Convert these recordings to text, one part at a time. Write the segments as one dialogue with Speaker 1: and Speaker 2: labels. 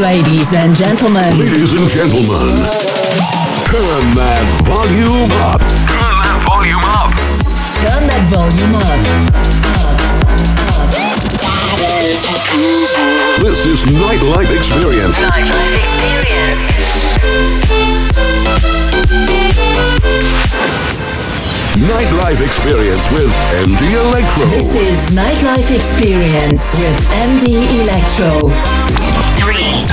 Speaker 1: Ladies and gentlemen.
Speaker 2: Ladies and gentlemen. Turn that volume up. Turn that volume up.
Speaker 1: Turn that volume up.
Speaker 2: This is Nightlife Experience.
Speaker 3: Nightlife Experience.
Speaker 2: Nightlife Experience with MD Electro.
Speaker 1: This is Nightlife Experience with MD Electro.
Speaker 3: Three,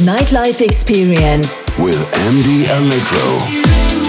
Speaker 1: Nightlife Experience.
Speaker 3: with MD Electro.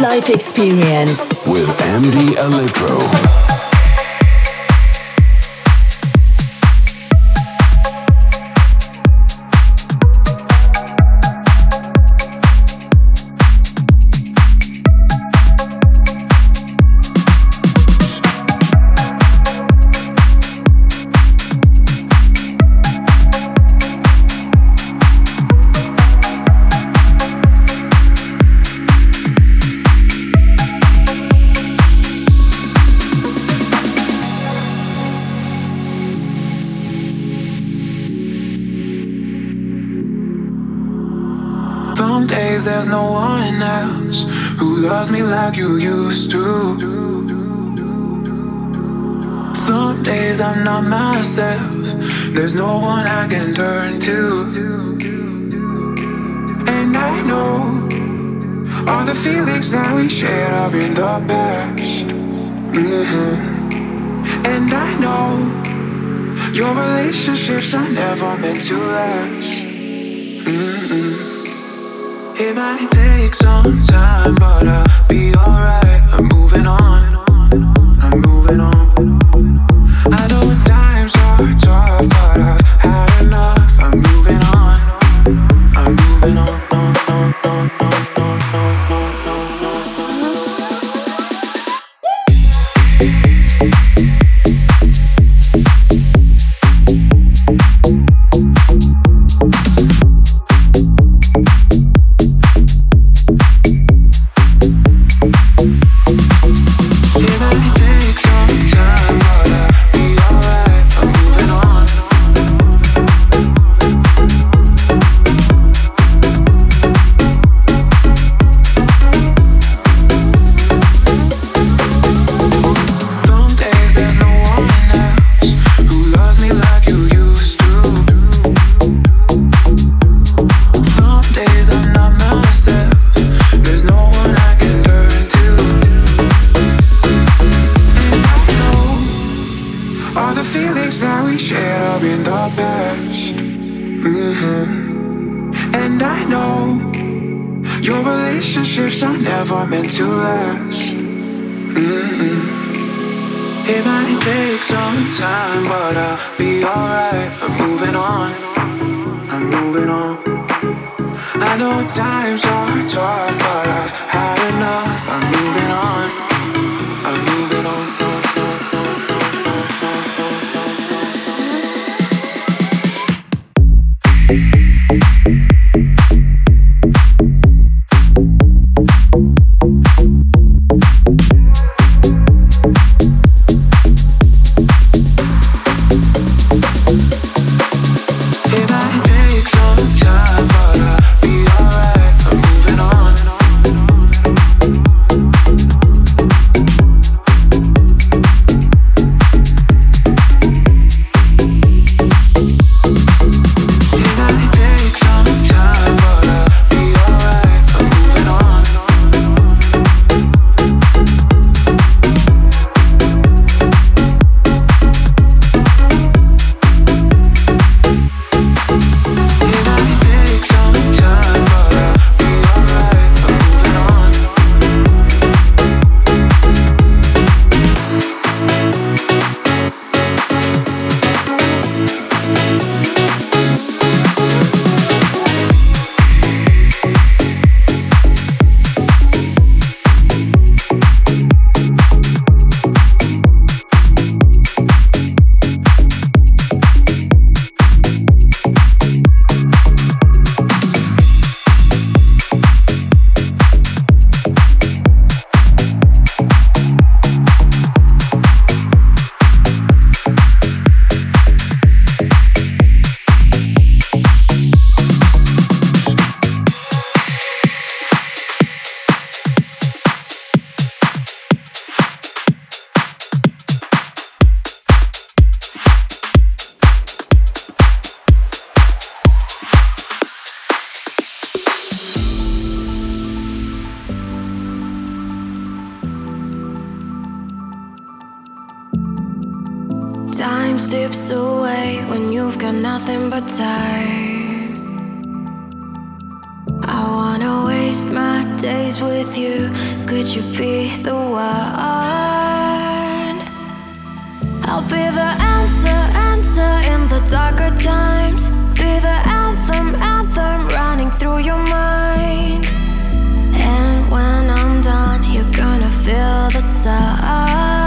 Speaker 1: Life experience
Speaker 2: with MD Electro.
Speaker 4: It might take some time, but I'll be alright. I'm moving on.
Speaker 3: Time slips away when you've got nothing but time. I wanna waste my days with you. Could you be the one? I'll be the answer, answer in the darker times. Be the anthem, anthem running through your mind. And when I'm done, you're gonna feel the sun.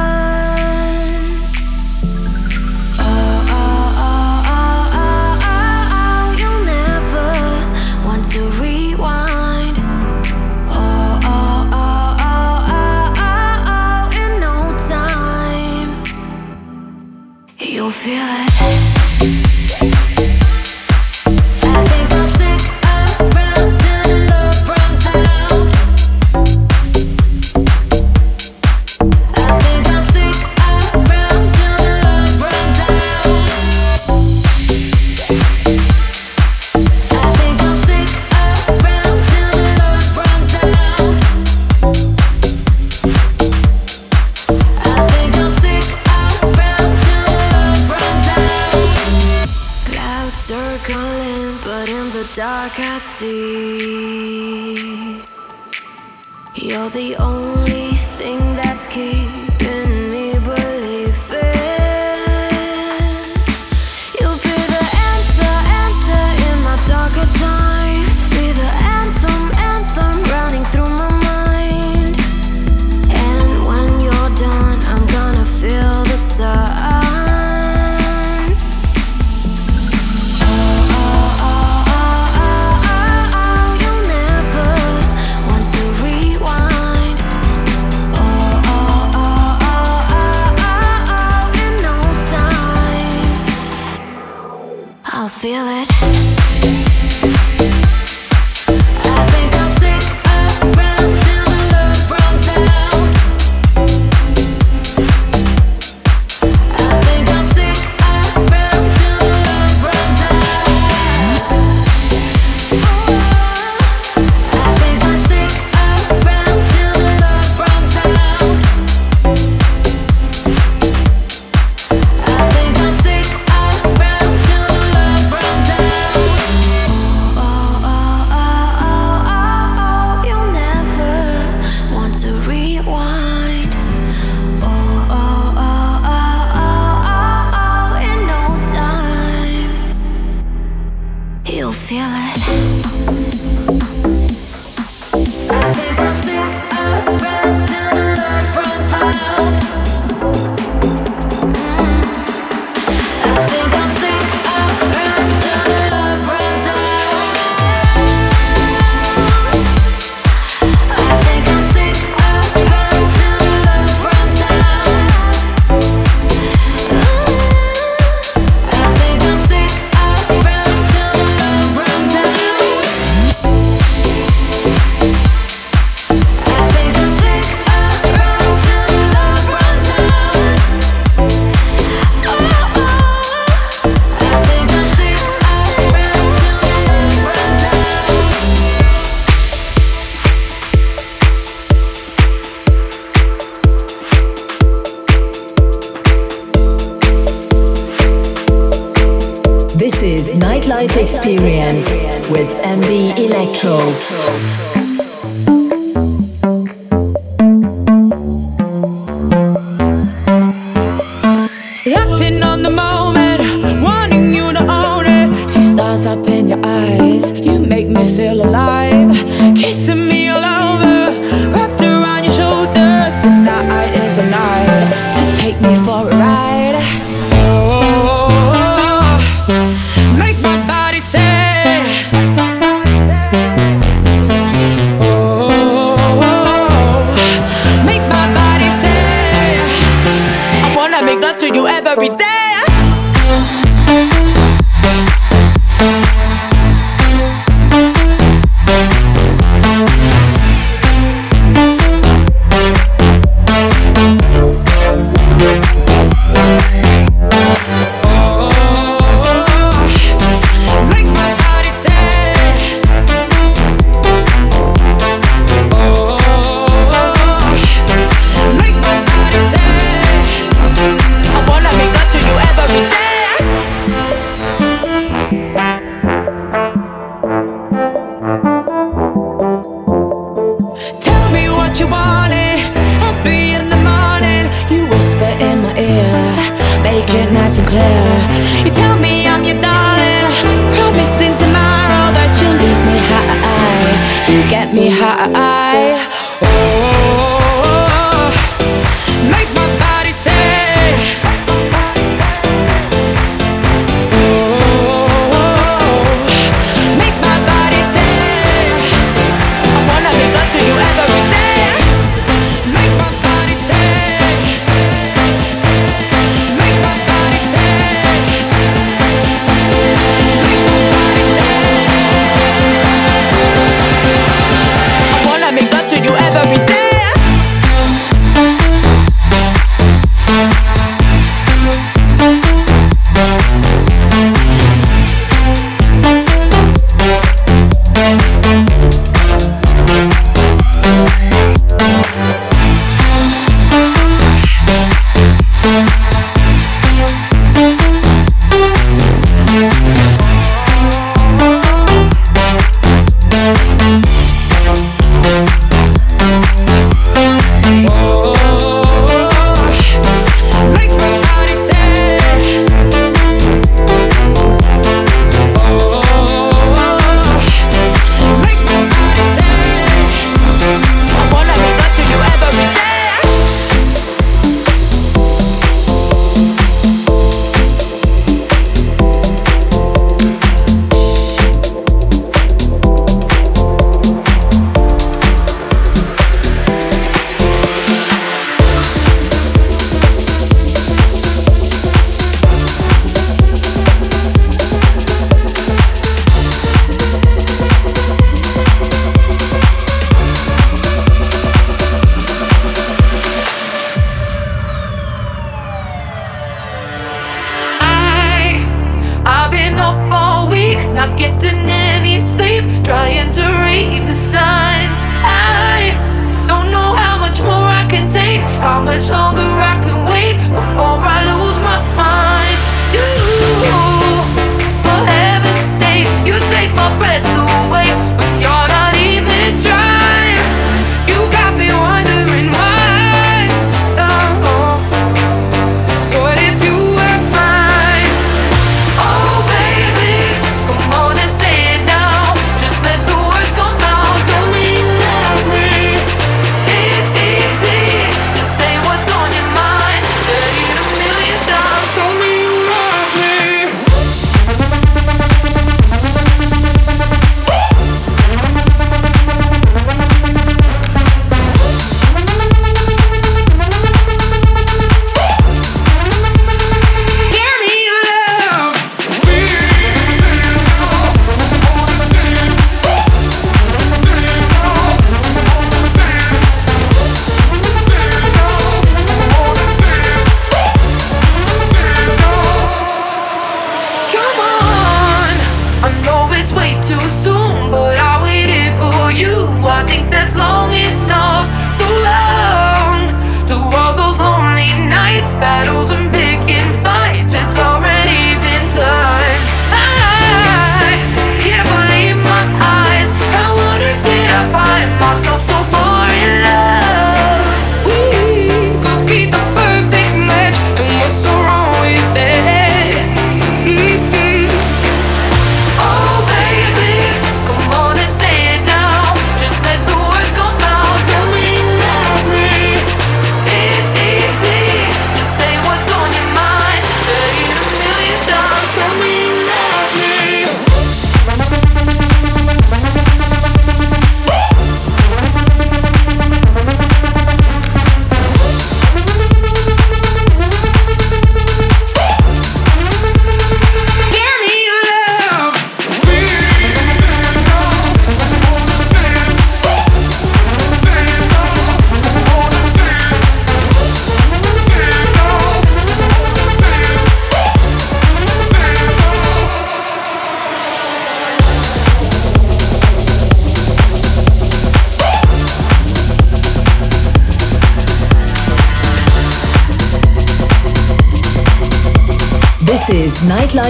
Speaker 5: High.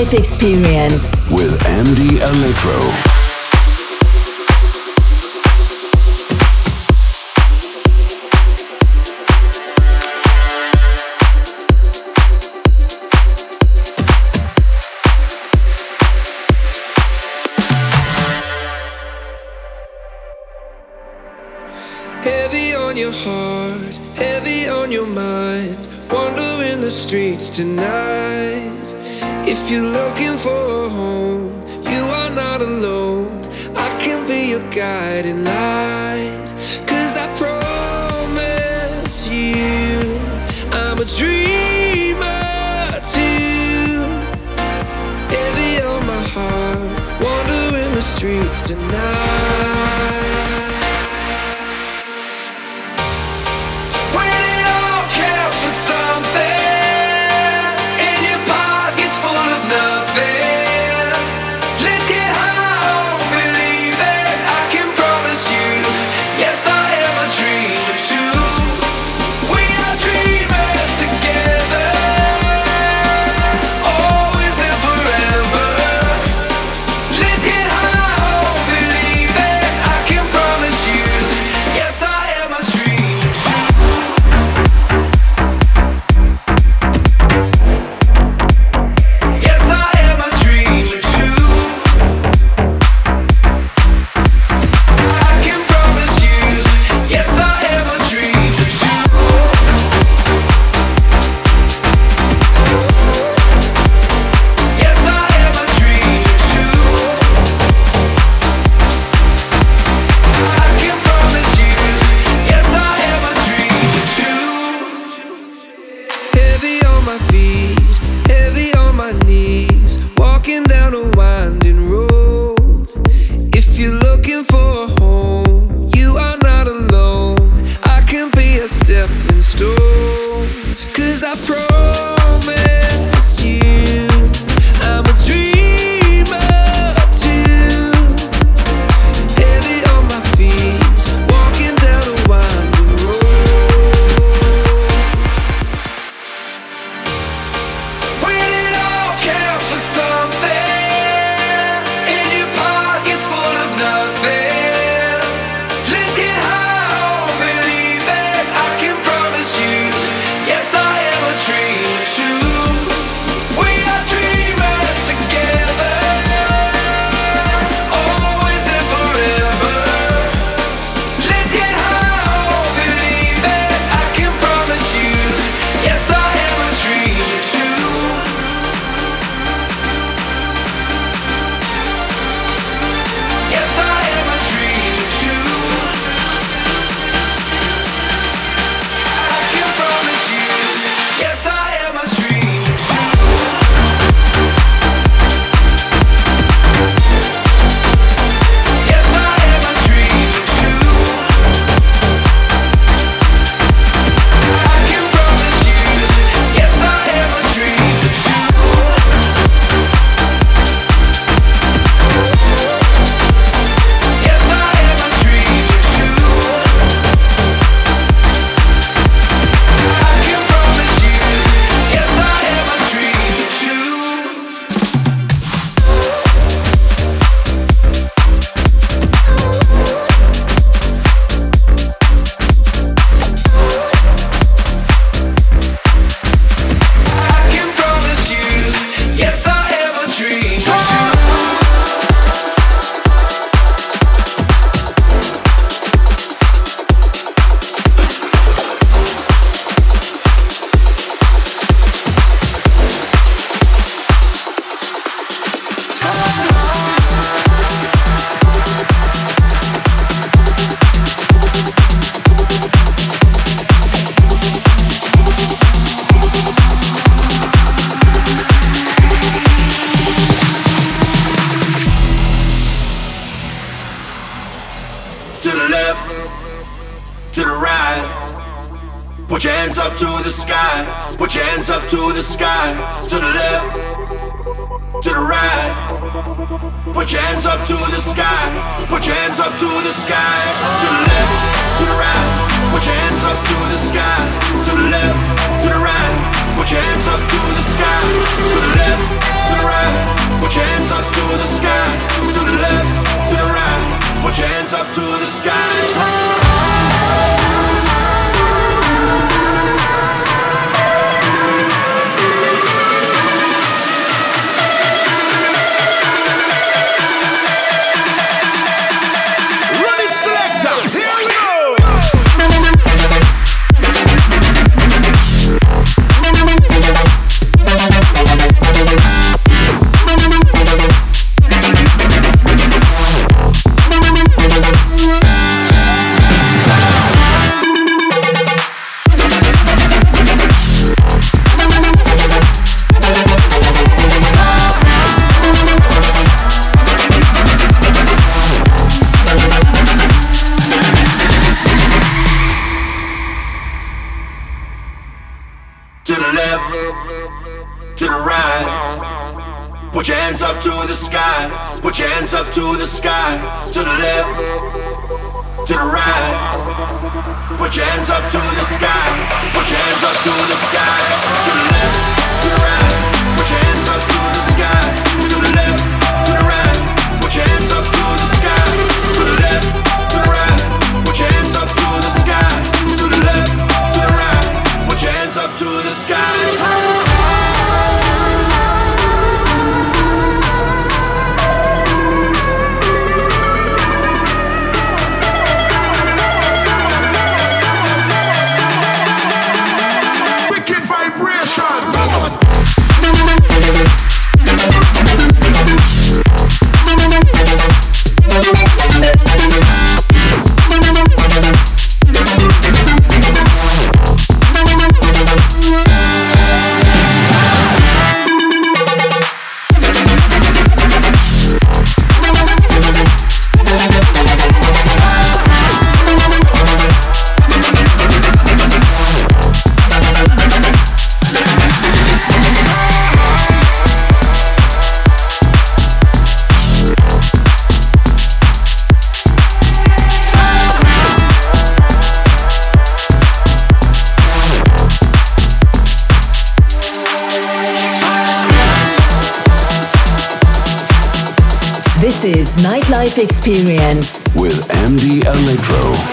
Speaker 1: Nightlife Experience.
Speaker 2: with MD Electro.
Speaker 6: tonight.
Speaker 7: hands up to the sky, to the left, to the right. Put your hands up to the sky, put your hands up to the sky, to the left, to the right. Put your hands up to the sky, to the left, to the right. Put your hands up to the sky, to the left, to the right. Put your hands up to the sky, to the left, to the right. Put your hands up to the sky. Put your hands up to the sky. Put your hands up to the sky.
Speaker 1: experience
Speaker 2: with MD Electro.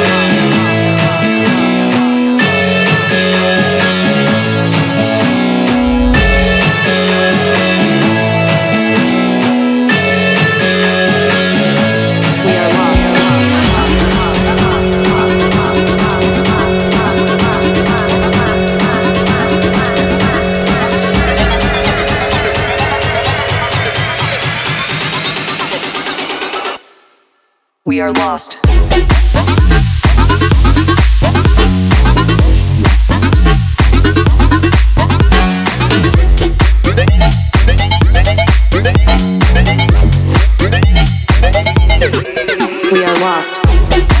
Speaker 8: are lost. We are lost.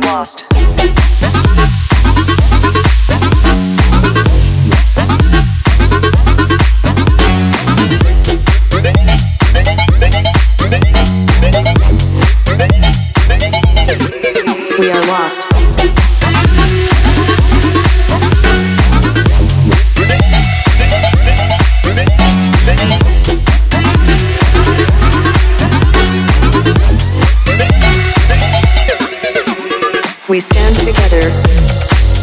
Speaker 8: Lost.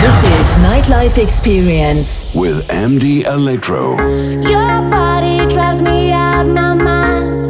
Speaker 1: This is Nightlife Experience.
Speaker 2: with MD Electro.
Speaker 3: Your body drives me out my mind.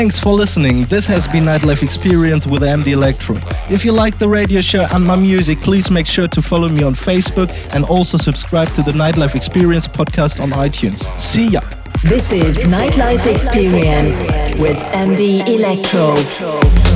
Speaker 9: Thanks for listening. This has been Nightlife Experience with MD Electro. If you like the radio show and my music, please make sure to follow me on Facebook and also subscribe to the Nightlife Experience podcast on iTunes. See ya!
Speaker 1: This is Nightlife Experience with MD Electro.